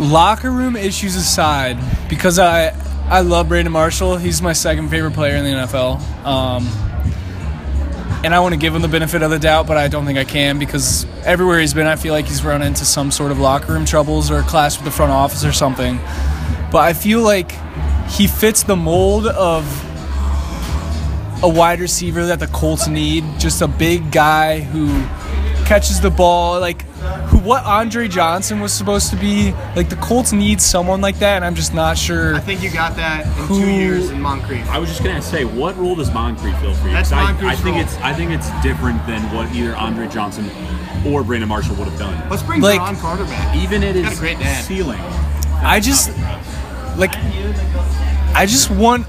locker room issues aside, because I I love Brandon Marshall. He's my second favorite player in the NFL. Um, and I want to give him the benefit of the doubt, but I don't think I can because everywhere he's been, I feel like he's run into some sort of locker room troubles or a clash with the front office or something. But I feel like he fits the mold of a wide receiver that the Colts need. Just a big guy who catches the ball. Like who what Andre Johnson was supposed to be. Like the Colts need someone like that, and I'm just not sure.
I think you got that in
Who-
two years in Moncrief.
I was just gonna say, what role does Moncrief fill for you?
That's
'Cause I,
Moncrief's
I think
role.
it's I think it's different than what either Andre Johnson or Brandon Marshall would have done.
Let's bring
Like-
John Carter back.
Even at
Got a
his
great dad.
ceiling,
I just like I just want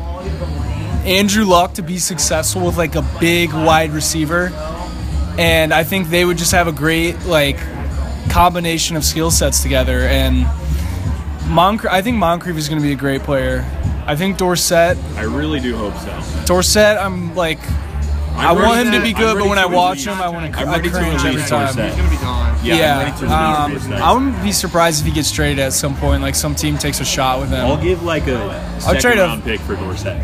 Andrew Luck to be successful with like a big wide receiver. And I think they would just have a great like combination of skill sets together and Moncrief, I think Moncrief is going to be a great player. I think Dorsett,
I really do hope so.
Dorsett, I'm like, I
I'm
want him to
to-
be good, but when I watch him, I want to
I'm ready to
cringe every time.
He's gonna be gone.
Yeah,
Yeah,
I'm
um. I wouldn't be surprised if he gets traded at some point. Like some team takes a shot with him.
I'll give like a second
trade a-
round pick for Dorsett.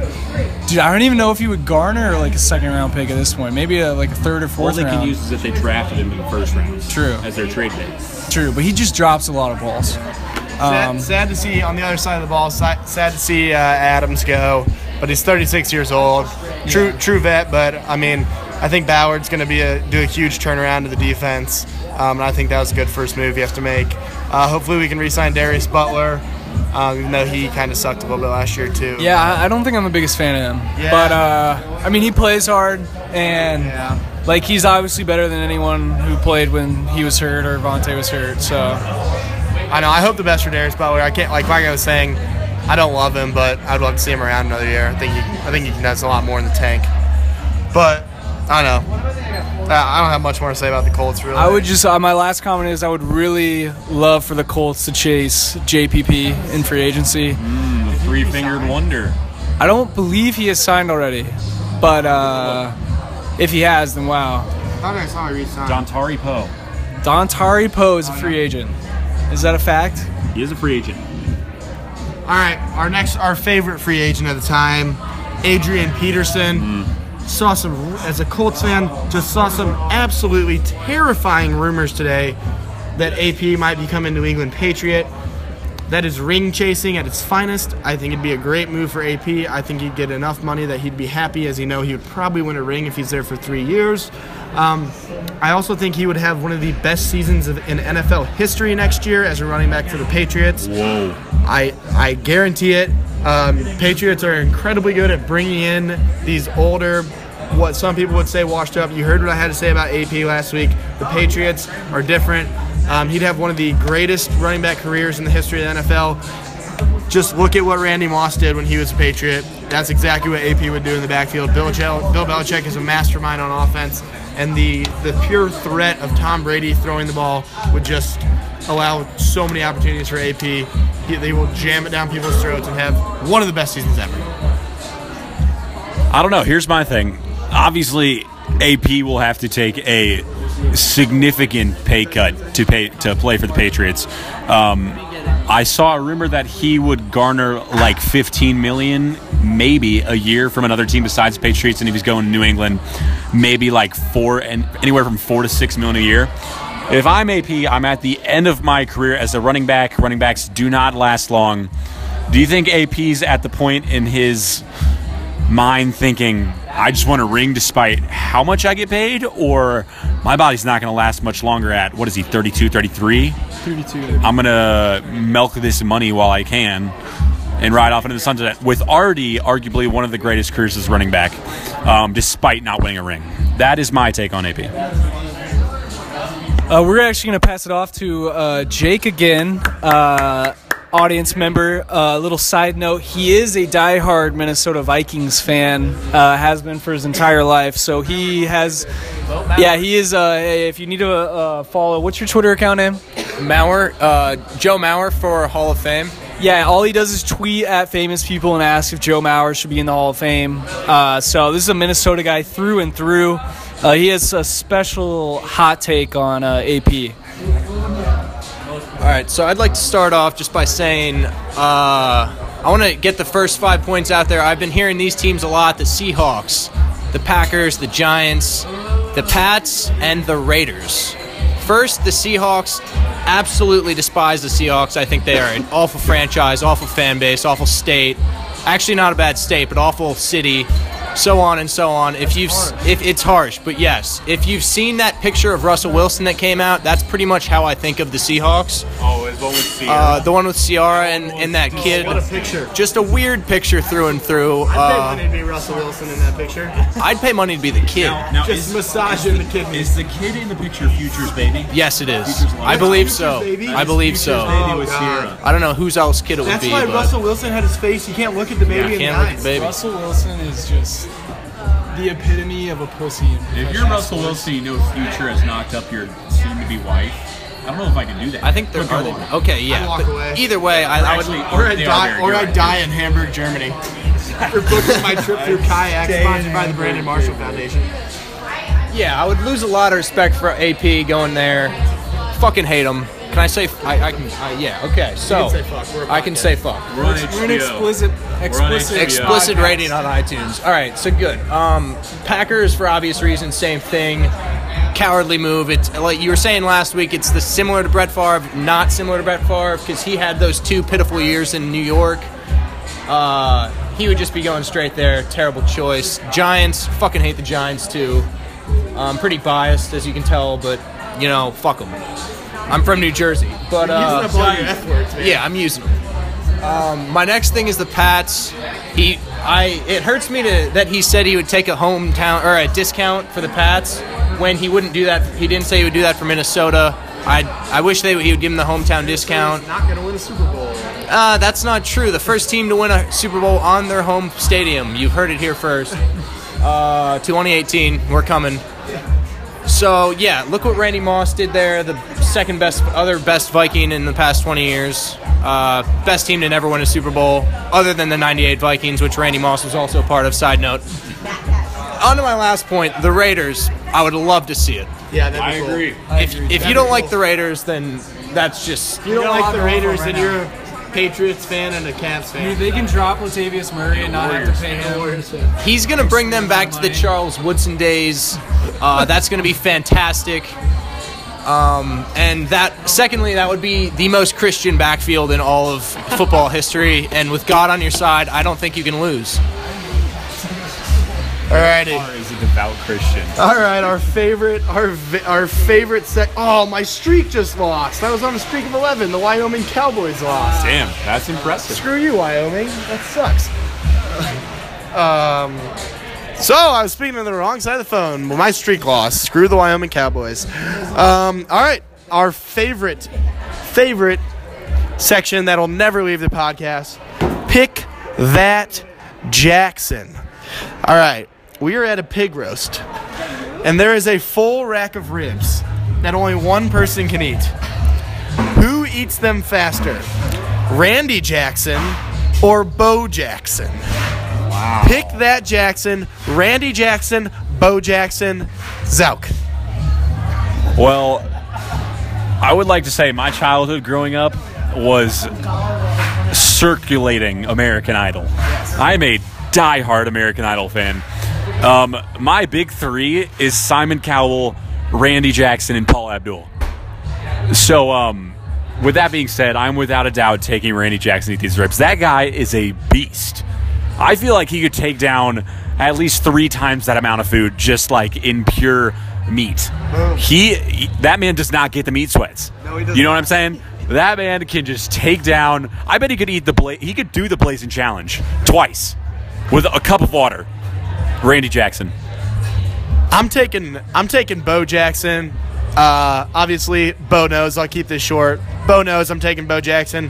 Dude, I don't even know if he would garner like a second round pick at this point. Maybe a, like a third or
All
fourth
they can use is if they drafted him in the first round.
True.
As their trade bait.
True, but he just drops a lot of balls. Um,
sad, sad to see on the other side of the ball. Sad, sad to see uh, Adams go, but he's 36 years old. True, true vet. But I mean, I think Ballard's going to be a, do a huge turnaround to the defense, um, and I think that was a good first move you have to make. Uh, hopefully, we can re-sign Darius Butler, um, even though he kind of sucked a little bit last year too.
Yeah, I I don't think I'm the biggest fan of him.
Yeah.
But uh, I mean, he plays hard, and
Yeah.
like he's obviously better than anyone who played when he was hurt or Vontae was hurt. So
I know. I hope the best for Darius Butler. I can't like like I was saying. I don't love him, but I'd love to see him around another year. I think he, I think he does a lot more in the tank. But I don't know. I don't have much more to say about the Colts. Really,
I would just uh, my last comment is I would really love for the Colts to chase JPP in free agency.
The three fingered wonder.
I don't believe he has signed already, but uh, if he has, then wow.
I thought I saw he re-signed.
Dontari Poe.
Dontari Poe is a free agent. Is that a fact?
He is a free agent.
All right, our next, our favorite free agent at the time, Adrian Peterson. Saw some, as a Colts fan, just saw some absolutely terrifying rumors today that AP might become a New England Patriot. That is ring chasing at its finest. I think it'd be a great move for AP. I think he'd get enough money that he'd be happy, as you know he would probably win a ring if he's there for three years. Um, I also think he would have one of the best seasons of, in NFL history next year as a running back for the Patriots.
Whoa.
I I guarantee it. Um, Patriots are incredibly good at bringing in these older, what some people would say washed up. You heard what I had to say about AP last week. The Patriots are different. Um, he'd have one of the greatest running back careers in the history of the NFL. Just look at what Randy Moss did when he was a Patriot. That's exactly what AP would do in the backfield. Bill, Bel- Bill Belichick is a mastermind on offense, and the the pure threat of Tom Brady throwing the ball would just allow so many opportunities for AP. He, they will jam it down people's throats and have one of the best seasons ever.
I don't know. Here's my thing. Obviously, AP will have to take a significant pay cut to pay to play for the Patriots. Um, I saw a rumor that he would garner like 15 million, maybe a year from another team besides the Patriots, and if he's going to New England, maybe like four and anywhere from four to six million a year. If I'm AP, I'm at the end of my career as a running back. Running backs do not last long. Do you think AP's at the point in his mind thinking I just want a ring despite how much I get paid or my body's not going to last much longer at what is he 32 33
32.
I'm going to milk this money while I can and ride off into the sunset with already arguably one of the greatest careers as running back um, despite not winning a ring. That is my take on AP
Uh, we're actually going to pass it off to uh, Jake again, uh, audience member. A little side note: he is a diehard Minnesota Vikings fan, uh, has been for his entire life. So he has, yeah, he is. Uh, if you need to uh, follow, what's your Twitter account name?
Mauer, uh, Joe Mauer for Hall of Fame.
Yeah, all he does is tweet at famous people and ask if Joe Mauer should be in the Hall of Fame. Uh, so this is a Minnesota guy through and through. Uh, he has a special hot take on uh, AP.
All right, so I'd like to start off just by saying uh, I want to get the first five points out there. I've been hearing these teams a lot the Seahawks, the Packers, the Giants, the Pats, and the Raiders. First, the Seahawks. Absolutely despise the Seahawks. I think they are an awful franchise, awful fan base, awful state. Actually, not a bad state, but awful city. So on and so on. If you've, if it's harsh, but yes, if you've seen that picture of Russell Wilson that came out, that's pretty much how I think of the Seahawks.
Oh, it's one with Ciara.
Uh, the one with Ciara and, and that kid.
What a picture.
Just a weird picture through and through.
I'd pay
Uh,
money to be Russell Wilson in that picture.
I'd pay money to be the kid.
now,
Just
is,
massaging the kidneys.
is the kid in the picture Futures baby?
Yes, it is. I believe
Futures,
so.
baby.
I believe
Futures
so.
baby with
Oh,
I don't know whose else kid it would be.
That's why
but
Russell Wilson had his face. You can't look at the baby
Yeah,
in the
can't look at
eyes.
the baby.
Russell Wilson is just the epitome of a pussy.
If you're Russell. Wilson, you know Future has knocked up your soon-to-be wife. I don't know if I can do that.
I think they're.
But
they, okay, yeah.
I'd walk
but
away.
Either way, I, I would.
Actually,
Or I'd
they are
die, or
good.
I'd die in Hamburg, Germany. For booking my trip through kayak, sponsored by the Brandon Marshall Foundation.
Yeah, I would lose a lot of respect for AP going there. Fucking hate him. Can I say? I, I can. I, yeah. Okay. So
say fuck. We're a
I can say fuck.
We're on
We're an
HBO.
explicit, explicit,
HBO.
explicit
podcast.
rating on iTunes. All right, so good. Um, Packers for obvious reasons, same thing. cowardly move. It's like you were saying last week. It's the similar to Brett Favre, not similar to Brett Favre because he had those two pitiful years in New York. Uh, he would just be going straight there. Terrible choice. Giants, fucking hate the Giants too. I'm pretty biased, as you can tell, but you know, fuck them. I'm from New Jersey, but uh,
Using up all your words, man.
yeah, I'm using them. Um, my next thing is the Pats. He, I, it hurts me to that he said he would take a hometown or a discount for the Pats when he wouldn't do that. He didn't say he would do that for Minnesota. I, I wish they he would give him the hometown discount.
Not gonna win a Super Bowl.
Uh, that's not true. The first team to win a Super Bowl on their home stadium. You've heard it here first. Uh, 2018, we're coming. So yeah, look what Randy Moss did there. The second best, other best Viking in the past 20 years. Uh, best team to never win a Super Bowl, other than the '98 Vikings, which Randy Moss was also a part of. Side note. On to my last point, the Raiders. I would love to see it.
Yeah, that'd
I
cool.
agree.
If, if you don't like the Raiders, then that's just
If you don't
got a
like the Raiders,
right
then
now.
you're a Patriots fan and a Cavs
I mean,
fan.
they can drop Latavius Murray and not have to pay him.
He's going to bring them back to the Charles Woodson days. Uh, that's going to be fantastic. Um, and that, secondly, that would be the most Christian backfield in all of football history. And with God on your side, I don't think you can lose.
Alrighty.
Or is a devout Christian.
All right, our favorite, our our favorite sec. Oh, my streak just lost. I was on a streak of 11. The Wyoming Cowboys lost.
Damn, that's impressive.
Screw you, Wyoming. That sucks. um, so I was speaking on the wrong side of the phone. My streak lost. Screw the Wyoming Cowboys. Um, all right, our favorite, favorite section that'll never leave the podcast. Pick that Jackson. All right, we are at a pig roast, and there is a full rack of ribs that only one person can eat. Who eats them faster? Randy Jackson or Bo Jackson? Wow. Pick that Jackson, Randy Jackson, Bo Jackson, Zauk.
Well, I would like to say my childhood growing up was circulating American Idol. I'm a diehard American Idol fan. Um, my big three is Simon Cowell, Randy Jackson, and Paula Abdul. So, um, with that being said, I'm without a doubt taking Randy Jackson to these ribs. That guy is a beast. I feel like he could take down at least three times that amount of food just like in pure meat. He, he- that man does not get the meat sweats.
No, he does
You know what I'm saying? That man can just take down. I bet he could eat the bla- he could do the blazing challenge twice with a cup of water. Randy Jackson.
I'm taking I'm taking Bo Jackson. Uh, obviously, Bo knows. I'll keep this short. Bo knows I'm taking Bo Jackson,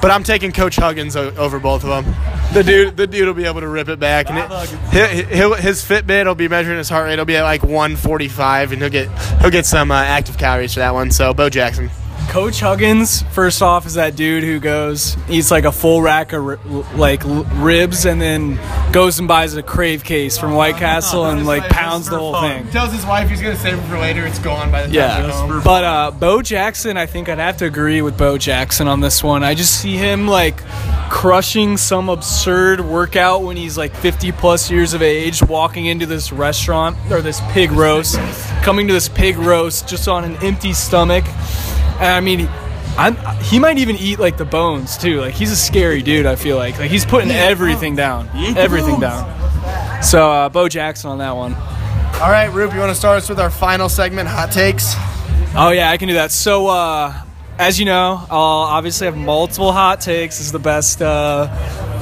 but I'm taking Coach Huggins over both of them. The dude, the dude will be able to rip it back, and it, he'll, he'll, his Fitbit will be measuring his heart rate. It'll be at like 145, and he'll get he'll get some uh, active calories for that one. So Bo Jackson.
Coach Huggins, first off, is that dude who goes eats like a full rack of ri- like ribs and then goes and buys a crave case from White Castle and like pounds the whole thing.
Tells his wife he's gonna save it for later. It's gone by the time
Yeah,
home.
but uh, Bo Jackson, I think I'd have to agree with Bo Jackson on this one. I just see him like crushing some absurd workout when he's like 50 plus years of age, walking into this restaurant or this pig roast, coming to this pig roast just on an empty stomach. And I mean, I'm, he might even eat like the bones too. Like he's a scary dude. I feel like like he's putting everything down, everything down. So uh, Bo Jackson on that one.
All right, Roop, you want to start us with our final segment, hot takes?
Oh yeah, I can do that. So, uh, as you know, I'll obviously have multiple hot takes. Is the best uh,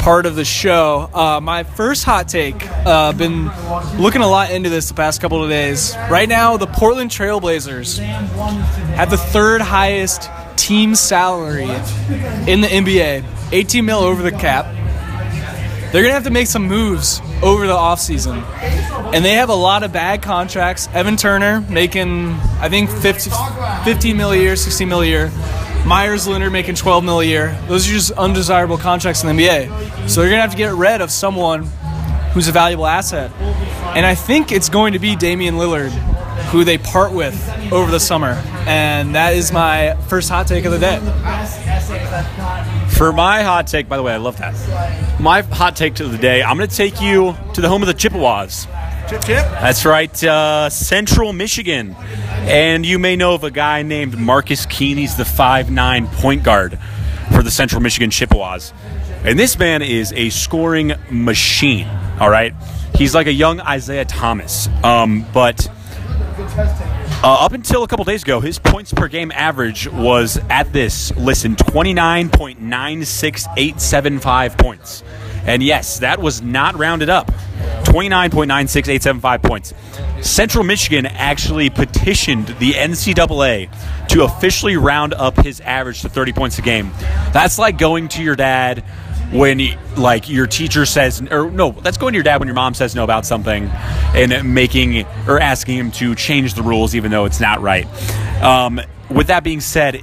part of the show. Uh, my first hot take. Uh, been looking a lot into this the past couple of days. Right now, the Portland Trailblazers have the third highest team salary in the NBA, 18 mil over the cap. They're gonna have to make some moves over the offseason. And they have a lot of bad contracts. Evan Turner making, I think, 50, 15 mil a year, 16 mil a year. Meyers Leonard making 12 mil a year. Those are just undesirable contracts in the NBA. So they're going to have to get rid of someone who's a valuable asset. And I think it's going to be Damian Lillard, who they part with over the summer. And that is my first hot take of the day.
For my hot take, by the way, I love that. My hot take to the day, I'm going to take you to the home of the Chippewas,
Chip, chip.
That's right, uh, Central Michigan. And you may know of a guy named Marcus Keene. He's the 5'9 point guard for the Central Michigan Chippewas. And this man is a scoring machine, all right? He's like a young Isaiah Thomas. Um, but uh, up until a couple days ago, his points per game average was at this listen 29.96875 points. And yes, that was not rounded up. 29.96875 points. Central Michigan actually petitioned the NCAA to officially round up his average to 30 points a game. That's like going to your dad when like your teacher says or no that's going to your dad when your mom says no about something and making or asking him to change the rules even though it's not right. Um, with that being said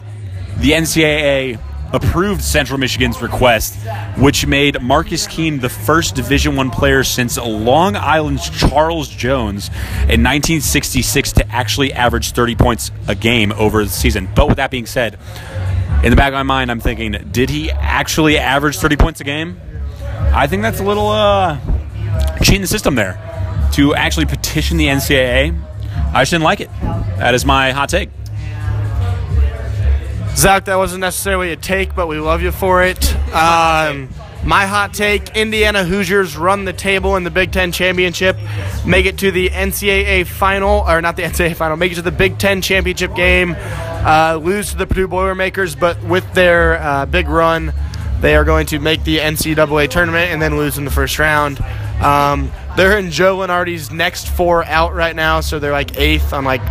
the ncaa approved central michigan's request which made marcus keene the first division one player since long island's charles jones in 1966 to actually average 30 points a game over the season. But with that being said in the back of my mind, I'm thinking, did he actually average 30 points a game? I think that's a little uh, cheating the system there. To actually petition the NCAA, I just didn't like it. That is my hot take.
Zach, that wasn't necessarily a take, but we love you for it. Um, my hot take Indiana Hoosiers run the table in the Big Ten Championship, make it to the NCAA final, or not the NCAA final, make it to the Big Ten Championship game, uh, lose to the Purdue Boilermakers, but with their uh, big run, they are going to make the NCAA tournament and then lose in the first round. Um, they're in Joe Lunardi's next four out right now, so they're like eighth. I'm like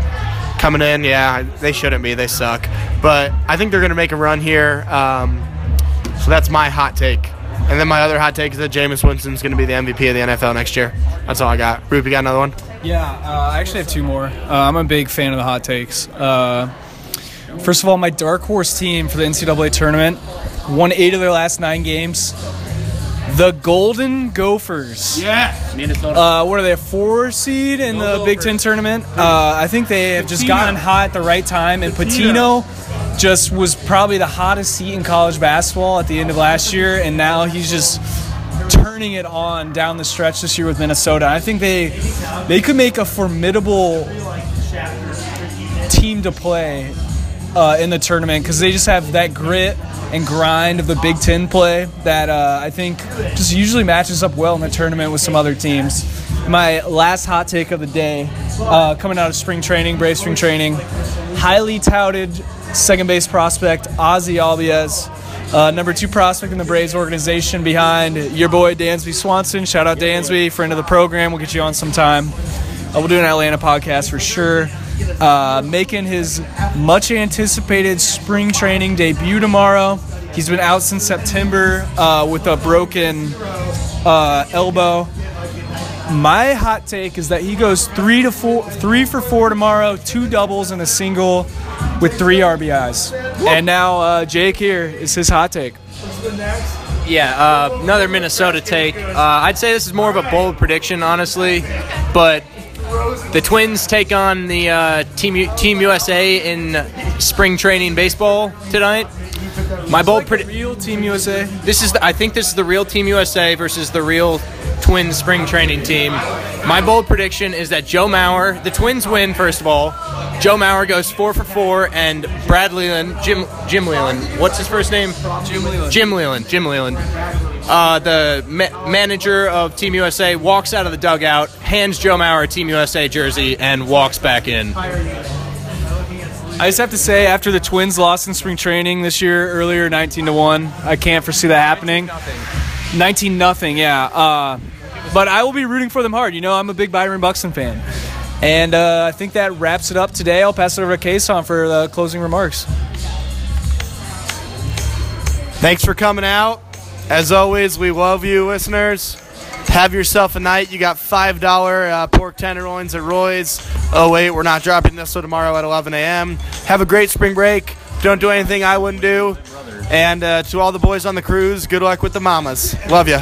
coming in. Yeah, they shouldn't be. They suck. But I think they're going to make a run here. Um, so that's my hot take. And then my other hot take is that Jameis Winston's going to be the MVP of the NFL next year. That's all I got. Roop, you got another one?
Yeah, uh, I actually have two more. Uh, I'm a big fan of the hot takes. Uh, first of all, my dark horse team for the NCAA tournament won eight of their last nine games. The Golden Gophers.
Yes.
Uh, what are they? A four seed in the Big Ten tournament. Uh, I think they have just gotten hot at the right time, and Pitino just was probably the hottest seat in college basketball at the end of last year, and now he's just turning it on down the stretch this year with Minnesota. I think they they could make a formidable team to play uh, in the tournament because they just have that grit and grind of the Big Ten play that uh, I think just usually matches up well in the tournament with some other teams. My last hot take of the day, uh, coming out of spring training, Brave spring training, highly touted second base prospect Ozzie Albies. Uh, number two prospect in the Braves organization behind your boy Dansby Swanson. Shout out Dansby, friend of the program. We'll get you on sometime. Uh, we'll do an Atlanta podcast for sure. Uh, making his much anticipated spring training debut tomorrow. He's been out since September uh, with a broken uh, elbow. My hot take is that he goes three to four, three for four tomorrow, two doubles and a single, with three RBIs. And now uh, Jake here is his hot take.
Yeah, uh, another Minnesota take. Uh, I'd say this is more of a bold prediction, honestly, but the Twins take on the uh, Team U- Team USA in spring training baseball tonight. My bold prediction.
Real Team USA.
This is, the, I think, this is the real Team USA versus the real Twins spring training team. My bold prediction is that Joe Mauer, the Twins win first of all. Joe Mauer goes four for four, and Brad Leyland, Jim Jim Leyland, what's his first name?
Jim Leyland.
Jim Leyland. Jim Leyland. Uh, the ma- manager of Team USA walks out of the dugout, hands Joe Mauer a Team USA jersey, and walks back in.
I just have to say, after the Twins lost in spring training this year earlier, 19 to one, I can't foresee that happening. 19 nothing, yeah. Uh, but I will be rooting for them hard. You know, I'm a big Byron Buxton fan. And uh, I think that wraps it up today. I'll pass it over to Kason for the closing remarks.
Thanks for coming out. As always, we love you, listeners. Have yourself a night. You got $5 uh, pork tenderloins at Roy's. Oh, wait, we're not dropping this till tomorrow at 11 a.m. Have a great spring break. Don't do anything I wouldn't do. And uh, to all the boys on the cruise, good luck with the mamas. Love you.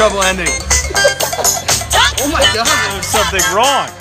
Christ. Trouble ending. Oh my god.
There's something wrong.